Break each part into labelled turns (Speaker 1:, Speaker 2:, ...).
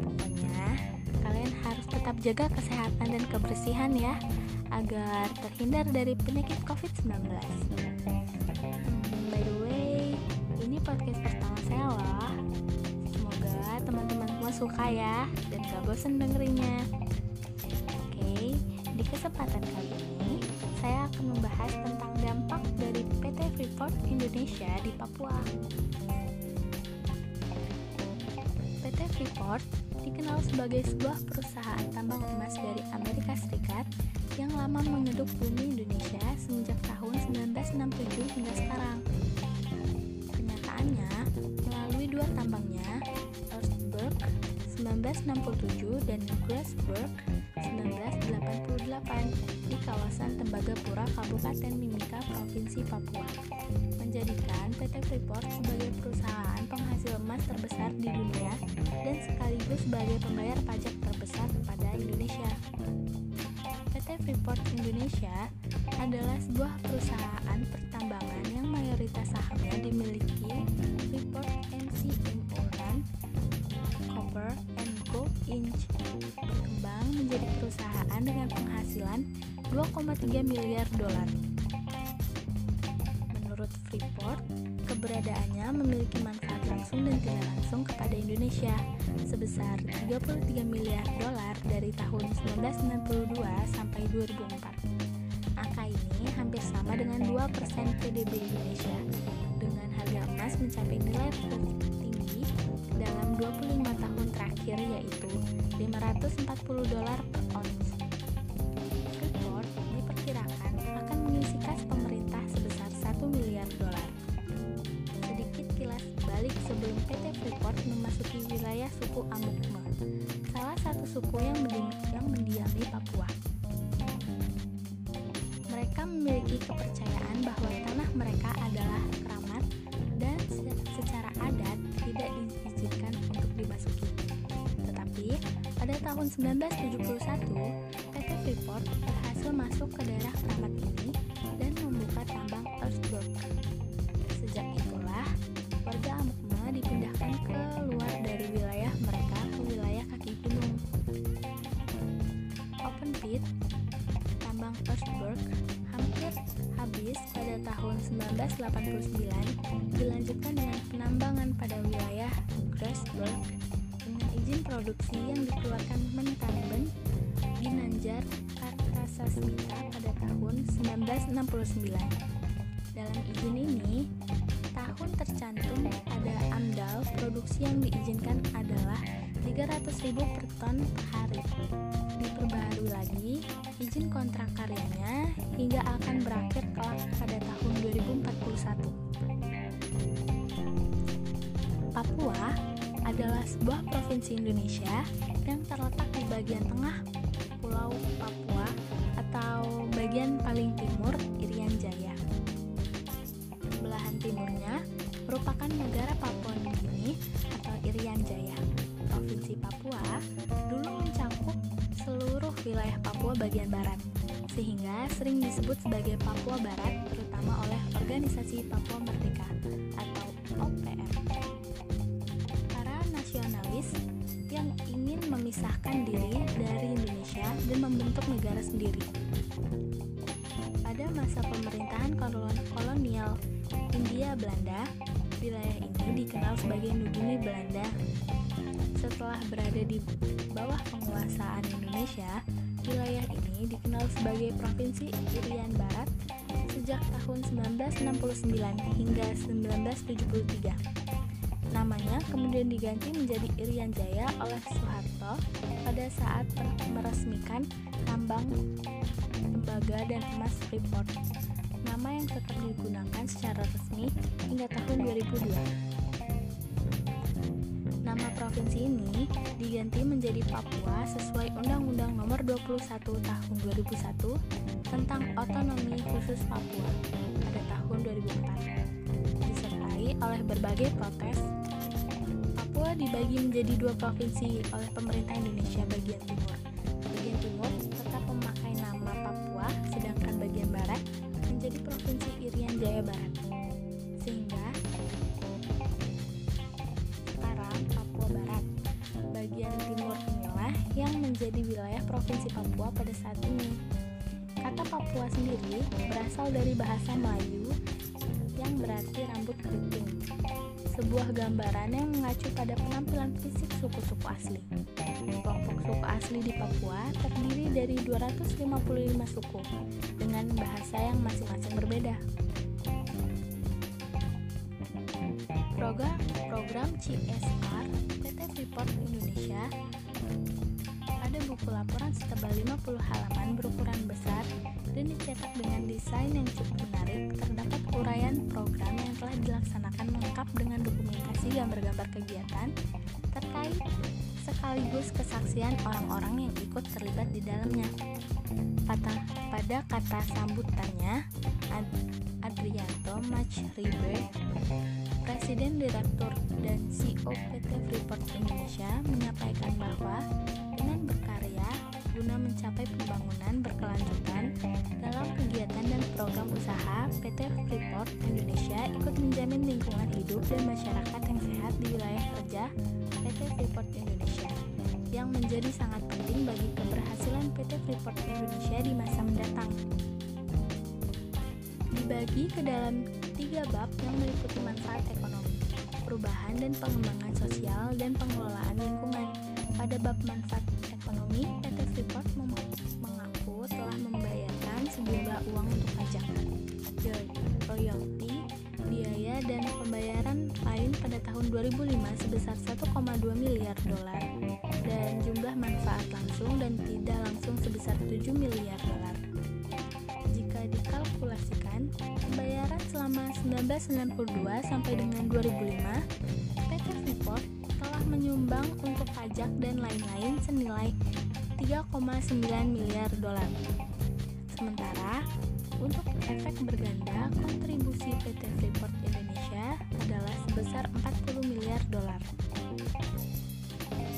Speaker 1: Pokoknya kalian harus tetap jaga kesehatan dan kebersihan ya agar terhindar dari penyakit COVID-19. Hmm, by the way, ini podcast pertama saya loh. Semoga teman-teman semua suka ya dan gak bosan dengerinnya. Oke, di kesempatan kali ini saya akan membahas tentang dampak dari PT Freeport Indonesia di Papua. Freeport dikenal sebagai sebuah perusahaan tambang emas dari Amerika Serikat yang lama mengeduk bumi Indonesia semenjak tahun 1967 hingga sekarang. Kenyataannya, melalui dua tambangnya, Earthberg 1967 dan Grassberg 1988 di kawasan Tembagapura, Kabupaten Mimika, Provinsi Papua, menjadikan PT Freeport sebagai perusahaan penghasil emas terbesar di dunia dan sekaligus sebagai pembayar pajak terbesar pada Indonesia. PT Freeport Indonesia adalah sebuah perusahaan pertambangan yang mayoritas sahamnya dimiliki Freeport MC Iron, Copper, and Gold Inc. berkembang menjadi perusahaan dengan penghasilan 2,3 miliar dolar. Freeport, keberadaannya memiliki manfaat langsung dan tidak langsung kepada Indonesia sebesar 33 miliar dolar dari tahun 1992 sampai 2004. Angka ini hampir sama dengan 2% PDB Indonesia dengan harga emas mencapai nilai tertinggi dalam 25 tahun terakhir yaitu 540 dolar per suku yang, yang mendiami Papua. Mereka memiliki kepercayaan bahwa tanah mereka adalah keramat dan secara adat tidak diizinkan untuk dimasuki. Tetapi pada tahun 1971, 1989 dilanjutkan dengan penambangan pada wilayah Grassberg dengan izin produksi yang dikeluarkan Mentanben Ginanjar Kartasasmita pada tahun 1969. Dalam izin ini, tahun tercantum pada AMDAL produksi yang diizinkan adalah 300.000 per ton per hari. Diperbaharui lagi izin kontrak karyanya hingga akan berakhir kelak pada tahun 2041. Papua adalah sebuah provinsi Indonesia yang terletak di bagian tengah Pulau Papua atau bagian paling timur Irian Jaya. Belahan timurnya merupakan negara Papua Nugini atau Irian Jaya. Provinsi Papua dulu mencakup seluruh wilayah Papua bagian barat, sehingga sering disebut sebagai Papua Barat terutama oleh Organisasi Papua Merdeka atau OPM. Para nasionalis yang ingin memisahkan diri dari Indonesia dan membentuk negara sendiri. Pada masa pemerintahan kolonial India Belanda, wilayah ini dikenal sebagai Nugini Belanda. Setelah berada di bawah penguasaan Indonesia, wilayah ini dikenal sebagai Provinsi Irian Barat sejak tahun 1969 hingga 1973. Namanya kemudian diganti menjadi Irian Jaya oleh Soeharto pada saat meresmikan tambang tembaga dan emas Freeport. Nama yang tetap digunakan secara resmi hingga tahun 2002. Nama provinsi ini diganti menjadi Papua sesuai Undang-Undang Nomor 21 Tahun 2001 tentang Otonomi Khusus Papua pada tahun tahun 2004. Disertai oleh berbagai protes, Papua dibagi menjadi dua provinsi oleh pemerintah Indonesia bagian timur. Dari bahasa Melayu yang berarti rambut keriting. Sebuah gambaran yang mengacu pada penampilan fisik suku-suku asli. Kelompok suku asli di Papua terdiri dari 255 suku dengan bahasa yang masing-masing berbeda. Program program CSR PT Freeport Indonesia ada buku laporan setebal 50 halaman berukuran besar dan dicetak dengan desain yang cukup menarik. Terdapat uraian program yang telah dilaksanakan lengkap dengan dokumentasi gambar-gambar kegiatan terkait sekaligus kesaksian orang-orang yang ikut terlibat di dalamnya. Pada, pada kata sambutannya, Ad, Adrianto Machribe, Presiden Direktur dan CEO PT Freeport Indonesia menyampaikan bahwa dengan berkarya guna mencapai pembangunan berkelanjutan dalam kegiatan dan program usaha PT Freeport Indonesia ikut menjamin lingkungan hidup dan masyarakat yang sehat di wilayah kerja PT Freeport Indonesia yang menjadi sangat penting bagi keberhasilan PT Freeport Indonesia di masa mendatang. Dibagi ke dalam tiga bab yang meliputi manfaat ekonomi, perubahan dan pengembangan sosial dan pengelolaan lingkungan. Pada bab manfaat ekonomi, Freeport mengaku telah membayarkan sejumlah uang untuk pajak, royalti, biaya dan pembayaran lain pada tahun 2005 sebesar 1,2 miliar dolar dan jumlah manfaat langsung dan tidak langsung sebesar 7 miliar dolar. Jika dikalkulasikan, pembayaran selama 1992 sampai dengan 2005, PT Freeport telah menyumbang untuk pajak dan lain-lain senilai 3,9 miliar dolar. Sementara untuk efek berganda, kontribusi PT Freeport Indonesia adalah sebesar 40 miliar dolar.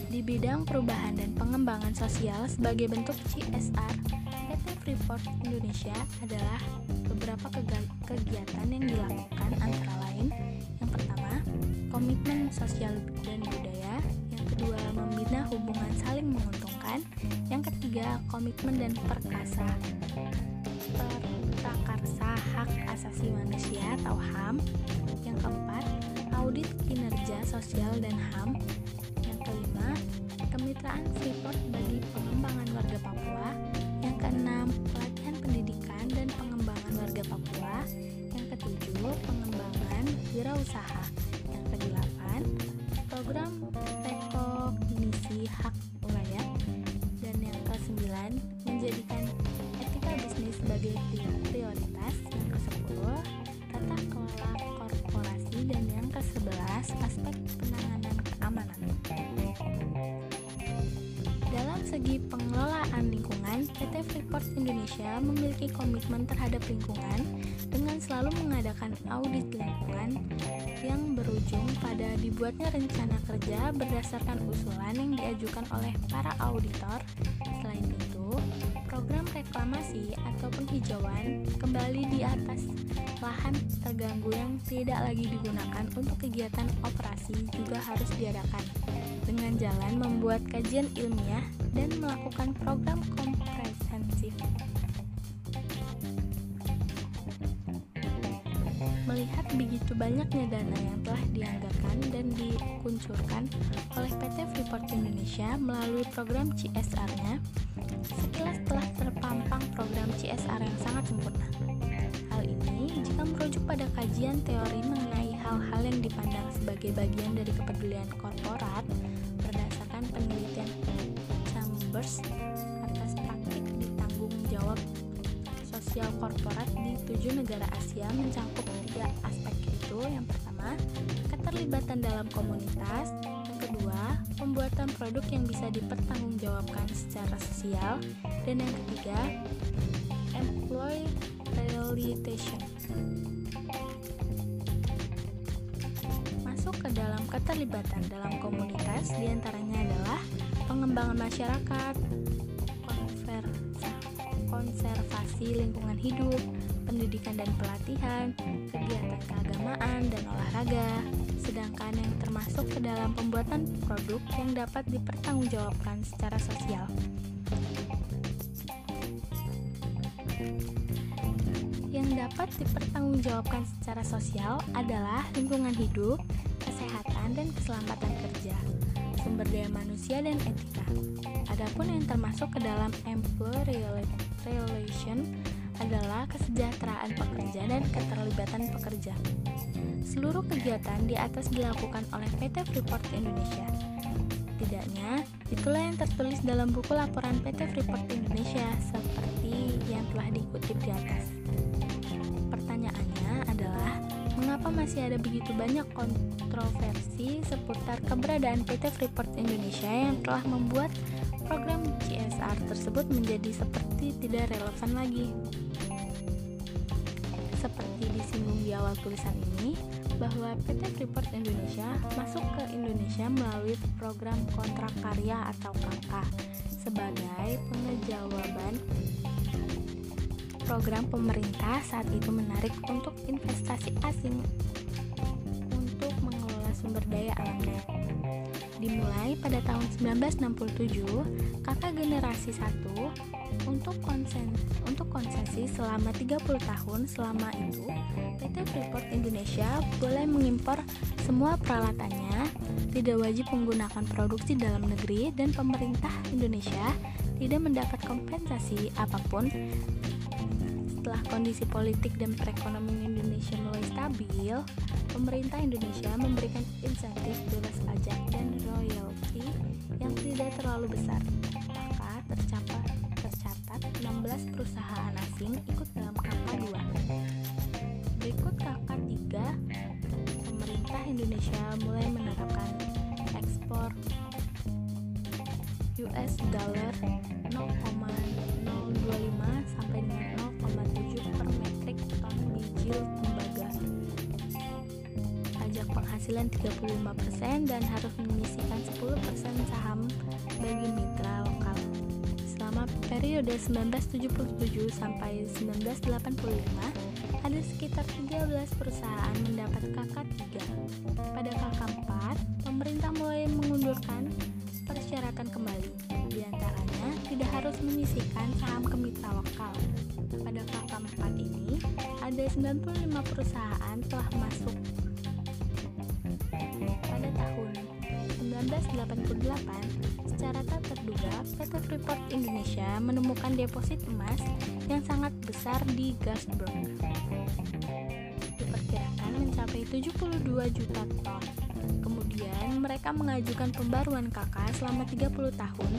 Speaker 1: Di bidang perubahan dan pengembangan sosial sebagai bentuk CSR, PT Freeport Indonesia adalah beberapa kegiatan yang dilakukan antara lain yang pertama, komitmen sosial dan budaya, kedua, membina hubungan saling menguntungkan, yang ketiga, komitmen dan perkasa. Prakarsa hak asasi manusia atau HAM, yang keempat, audit kinerja sosial dan HAM, yang kelima, kemitraan Freeport bagi pengembangan warga Papua, yang keenam, pelatihan pendidikan dan pengembangan warga Papua, yang ketujuh, pengembangan wirausaha, yang kedelapan, program rekognisi hak rakyat, dan yang kesembilan, menjadikan etika bisnis sebagai prioritas, yang ke-10 tata kelola korporasi dan yang ke-11 aspek penanganan keamanan. Dalam segi pengelolaan lingkungan, PT Freeport Indonesia memiliki komitmen terhadap lingkungan mengadakan audit lingkungan yang berujung pada dibuatnya rencana kerja berdasarkan usulan yang diajukan oleh para auditor. Selain itu, program reklamasi atau penghijauan kembali di atas lahan terganggu yang tidak lagi digunakan untuk kegiatan operasi juga harus diadakan dengan jalan membuat kajian ilmiah dan melakukan program komprehensif. Begitu banyaknya dana yang telah dianggarkan dan dikuncurkan oleh PT Freeport Indonesia melalui program CSR-nya, sekilas telah terpampang program CSR yang sangat sempurna. Hal ini jika merujuk pada kajian teori mengenai hal-hal yang dipandang sebagai bagian dari kepedulian korporat berdasarkan penelitian Chambers atas praktik ditanggung jawab sosial korporat di tujuh negara Asia mencakup tiga aspek itu yang pertama keterlibatan dalam komunitas. Kedua pembuatan produk yang bisa dipertanggungjawabkan secara sosial. Dan yang ketiga employee rehabilitation masuk ke dalam keterlibatan dalam komunitas di antaranya adalah pengembangan masyarakat konservasi lingkungan hidup pendidikan dan pelatihan, kegiatan keagamaan dan olahraga, sedangkan yang termasuk ke dalam pembuatan produk yang dapat dipertanggungjawabkan secara sosial. Yang dapat dipertanggungjawabkan secara sosial adalah lingkungan hidup, kesehatan dan keselamatan kerja, sumber daya manusia dan etika. Adapun yang termasuk ke dalam employee relation adalah kesejahteraan pekerja dan keterlibatan pekerja. Seluruh kegiatan di atas dilakukan oleh PT Freeport Indonesia. Tidaknya, itulah yang tertulis dalam buku laporan PT Freeport Indonesia seperti yang telah dikutip di atas. Pertanyaannya adalah, mengapa masih ada begitu banyak kontroversi seputar keberadaan PT Freeport Indonesia yang telah membuat program CSR tersebut menjadi seperti tidak relevan lagi? seperti disinggung di awal tulisan ini bahwa PT Freeport Indonesia masuk ke Indonesia melalui program kontrak karya atau KK sebagai pengejawaban program pemerintah saat itu menarik untuk investasi asing untuk mengelola sumber daya alamnya. Dimulai pada tahun 1967, KK generasi 1 untuk konsen untuk konsesi selama 30 tahun selama itu PT Freeport Indonesia boleh mengimpor semua peralatannya tidak wajib menggunakan produksi dalam negeri dan pemerintah Indonesia tidak mendapat kompensasi apa pun. Setelah kondisi politik dan perekonomian Indonesia mulai stabil, pemerintah Indonesia memberikan insentif bebas pajak dan royalti yang tidak terlalu besar. Maka tercapai 16 perusahaan asing ikut dalam KK2. Berikut KK3, pemerintah Indonesia mulai menerapkan ekspor US dollar penghasilan 35% dan harus menyisikan 10% saham bagi mitra lokal periode 1977 sampai 1985 ada sekitar 13 perusahaan mendapat KK3. Pada KK4, pemerintah mulai mengundurkan persyaratan kembali. Di antaranya tidak harus menyisikan saham ke mitra lokal. Pada KK4 ini, ada 95 perusahaan telah masuk 1988 secara tak terduga PT Freeport Indonesia menemukan deposit emas yang sangat besar di Gasberg. Diperkirakan mencapai 72 juta ton. Kemudian mereka mengajukan pembaruan KK selama 30 tahun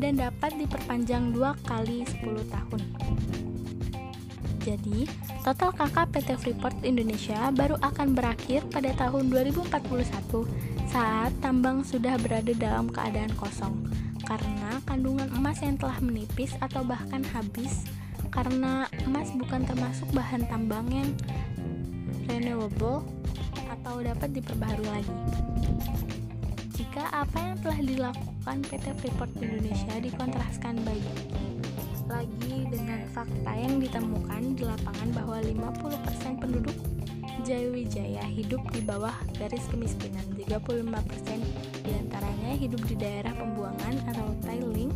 Speaker 1: dan dapat diperpanjang dua kali 10 tahun. Jadi, total KK PT Freeport Indonesia baru akan berakhir pada tahun 2041 saat tambang sudah berada dalam keadaan kosong karena kandungan emas yang telah menipis atau bahkan habis karena emas bukan termasuk bahan tambang yang renewable atau dapat diperbaharui lagi. Jika apa yang telah dilakukan PT Freeport Indonesia dikontraskan baik lagi dengan fakta yang ditemukan di lapangan bahwa 50% penduduk Jayawijaya hidup di bawah garis kemiskinan 35% di antaranya hidup di daerah pembuangan atau tiling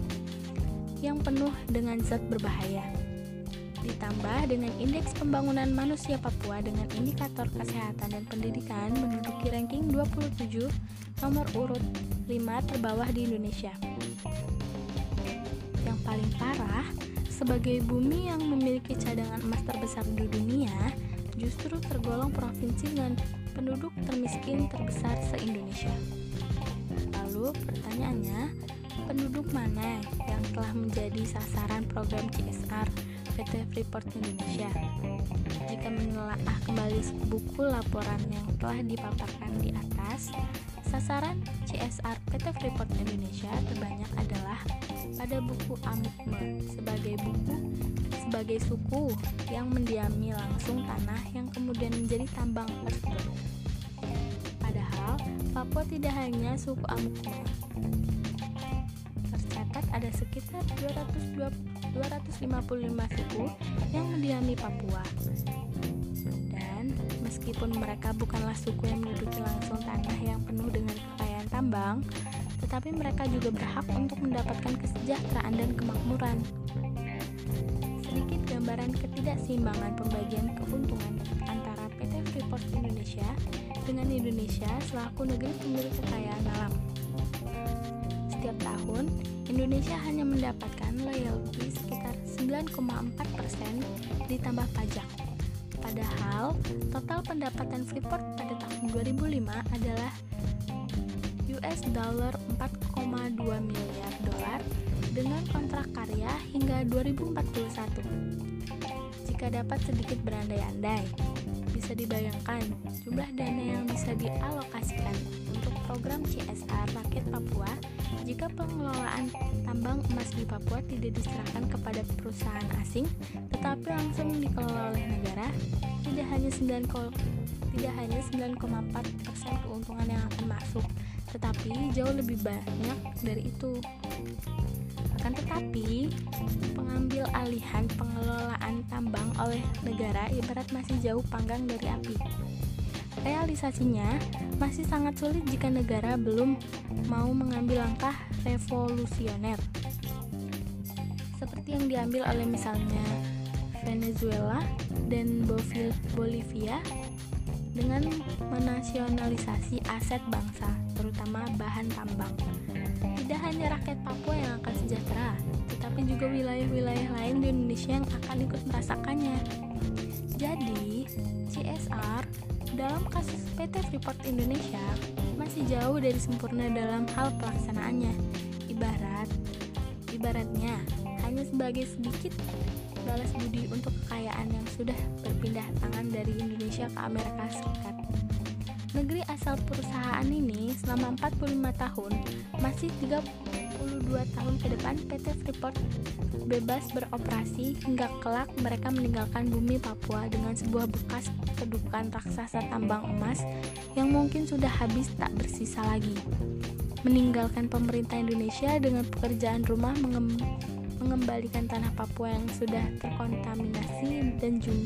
Speaker 1: yang penuh dengan zat berbahaya ditambah dengan indeks pembangunan manusia Papua dengan indikator kesehatan dan pendidikan menduduki ranking 27 nomor urut 5 terbawah di Indonesia. Paling parah, sebagai bumi yang memiliki cadangan emas terbesar di dunia, justru tergolong provinsi dengan penduduk termiskin terbesar se-Indonesia. Lalu pertanyaannya, penduduk mana yang telah menjadi sasaran program CSR PT Freeport Indonesia? Jika menelaah kembali buku laporan yang telah dipaparkan di atas, sasaran CSR PT Freeport Indonesia terbanyak adalah pada buku Amukme sebagai buku sebagai suku yang mendiami langsung tanah yang kemudian menjadi tambang earthworm. Padahal Papua tidak hanya suku Amukma. Tercatat ada sekitar 225 suku yang mendiami Papua. Meskipun mereka bukanlah suku yang menduduki langsung tanah yang penuh dengan kekayaan tambang, tetapi mereka juga berhak untuk mendapatkan kesejahteraan dan kemakmuran. Sedikit gambaran ketidakseimbangan pembagian keuntungan antara PT Freeport Indonesia dengan Indonesia selaku negeri pemilik kekayaan alam. Setiap tahun, Indonesia hanya mendapatkan loyalty sekitar 9,4 persen ditambah pajak. Padahal, total pendapatan Freeport pada tahun 2005 adalah US dollar 4,2 miliar dolar dengan kontrak karya hingga 2041. Jika dapat sedikit berandai-andai, bisa dibayangkan jumlah dana yang bisa dialokasikan untuk program CSR rakyat Papua jika pengelolaan tambang emas di Papua tidak diserahkan kepada perusahaan asing tetapi langsung dikelola oleh negara tidak hanya 9 tidak hanya 9,4% keuntungan yang akan masuk tetapi jauh lebih banyak dari itu akan tetapi, pengambil alihan pengelolaan tambang oleh negara ibarat masih jauh panggang dari api. Realisasinya masih sangat sulit jika negara belum mau mengambil langkah revolusioner. Seperti yang diambil oleh misalnya Venezuela dan Bolivia dengan menasionalisasi aset bangsa, terutama bahan tambang. Tidak hanya rakyat Papua yang akan sejahtera, tetapi juga wilayah-wilayah lain di Indonesia yang akan ikut merasakannya. Jadi, CSR dalam kasus PT Freeport Indonesia masih jauh dari sempurna dalam hal pelaksanaannya. Ibarat ibaratnya hanya sebagai sedikit balas budi untuk kekayaan yang sudah berpindah tangan dari Indonesia ke Amerika Serikat. Negeri asal perusahaan ini selama 45 tahun masih 32 tahun ke depan PT Freeport bebas beroperasi hingga kelak mereka meninggalkan bumi Papua dengan sebuah bekas kedudukan raksasa tambang emas yang mungkin sudah habis tak bersisa lagi. Meninggalkan pemerintah Indonesia dengan pekerjaan rumah mengembalikan tanah Papua yang sudah terkontaminasi dan jum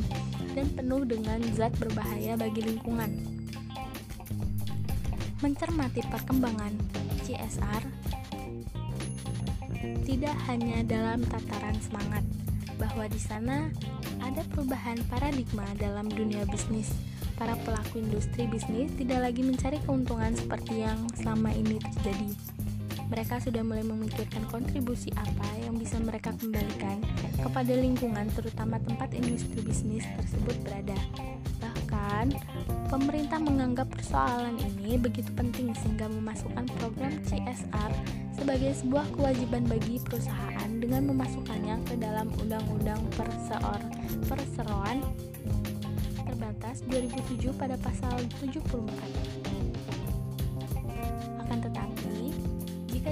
Speaker 1: dan penuh dengan zat berbahaya bagi lingkungan mencermati perkembangan CSR tidak hanya dalam tataran semangat bahwa di sana ada perubahan paradigma dalam dunia bisnis. Para pelaku industri bisnis tidak lagi mencari keuntungan seperti yang selama ini terjadi. Mereka sudah mulai memikirkan kontribusi apa yang bisa mereka kembalikan kepada lingkungan terutama tempat industri bisnis tersebut berada. Bahkan, pemerintah menganggap persoalan ini begitu penting sehingga memasukkan program CSR sebagai sebuah kewajiban bagi perusahaan dengan memasukkannya ke dalam Undang-Undang Perseroan terbatas 2007 pada pasal 74.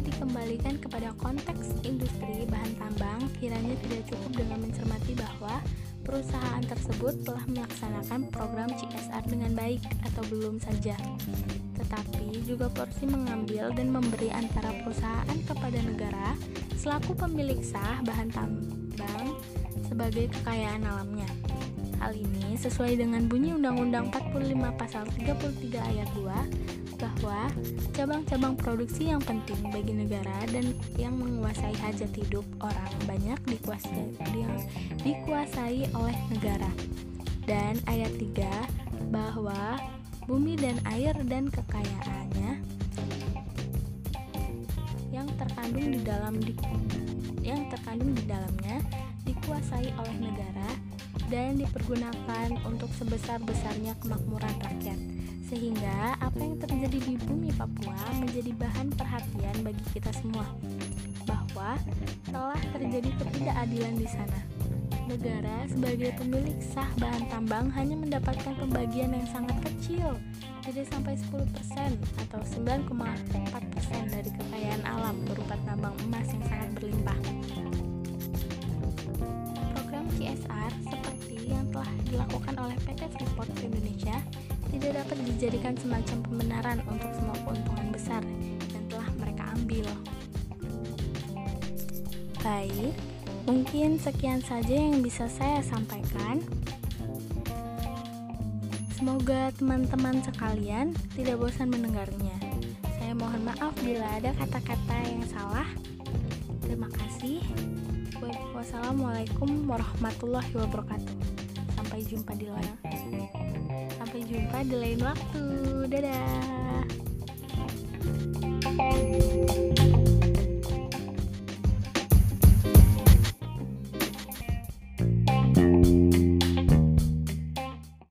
Speaker 1: Dikembalikan kepada konteks industri bahan tambang, kiranya tidak cukup dengan mencermati bahwa perusahaan tersebut telah melaksanakan program CSR dengan baik atau belum saja. Tetapi juga porsi mengambil dan memberi antara perusahaan kepada negara selaku pemilik sah bahan tambang sebagai kekayaan alamnya. Hal ini sesuai dengan bunyi Undang-Undang 45 Pasal 33 Ayat 2 bahwa cabang-cabang produksi yang penting bagi negara dan yang menguasai hajat hidup orang banyak dikuasai, dikuasai oleh negara. Dan ayat 3 bahwa bumi dan air dan kekayaannya yang terkandung di dalam yang terkandung di dalamnya dikuasai oleh negara dan dipergunakan untuk sebesar-besarnya kemakmuran rakyat sehingga apa yang terjadi di bumi Papua menjadi bahan perhatian bagi kita semua bahwa telah terjadi ketidakadilan di sana. Negara sebagai pemilik sah bahan tambang hanya mendapatkan pembagian yang sangat kecil, tidak sampai 10% atau 9,4% dari kekayaan alam berupa tambang emas yang sangat berlimpah. CSR seperti yang telah dilakukan oleh PT Freeport Indonesia tidak dapat dijadikan semacam pembenaran untuk semua keuntungan besar yang telah mereka ambil. Baik, mungkin sekian saja yang bisa saya sampaikan. Semoga teman-teman sekalian tidak bosan mendengarnya. Saya mohon maaf bila ada kata-kata yang salah. Wassalamualaikum warahmatullahi wabarakatuh. Sampai jumpa di lain Sampai jumpa di lain waktu. Dadah.